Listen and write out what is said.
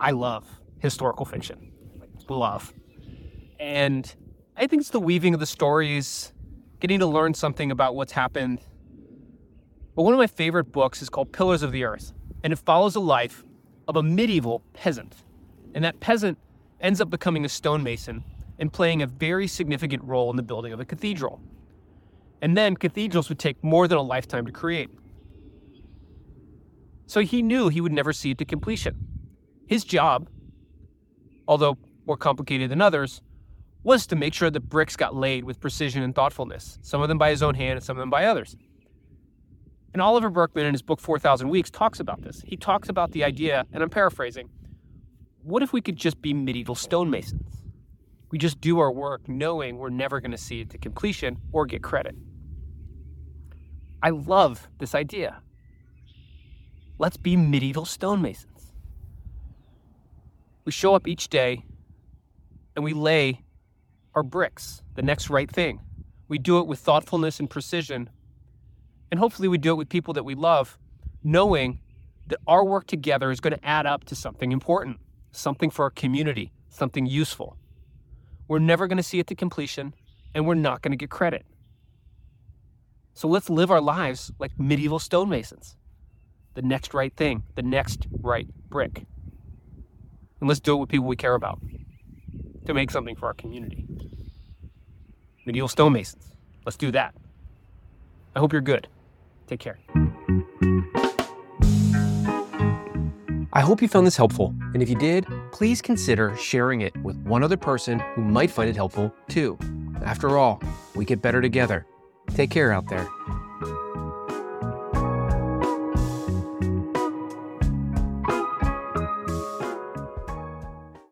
I love historical fiction. Love. And I think it's the weaving of the stories, getting to learn something about what's happened. But one of my favorite books is called Pillars of the Earth, and it follows the life of a medieval peasant. And that peasant ends up becoming a stonemason and playing a very significant role in the building of a cathedral. And then cathedrals would take more than a lifetime to create. So he knew he would never see it to completion. His job, although more complicated than others, was to make sure the bricks got laid with precision and thoughtfulness, some of them by his own hand and some of them by others. And Oliver Burkeman, in his book 4,000 Weeks talks about this. He talks about the idea, and I'm paraphrasing what if we could just be medieval stonemasons? We just do our work knowing we're never going to see it to completion or get credit. I love this idea. Let's be medieval stonemasons. We show up each day and we lay our bricks, the next right thing. We do it with thoughtfulness and precision. And hopefully, we do it with people that we love, knowing that our work together is going to add up to something important, something for our community, something useful. We're never going to see it to completion, and we're not going to get credit. So let's live our lives like medieval stonemasons the next right thing, the next right brick. And let's do it with people we care about to make something for our community. Medieval stonemasons. Let's do that. I hope you're good. Take care. I hope you found this helpful, and if you did, please consider sharing it with one other person who might find it helpful too. After all, we get better together. Take care out there.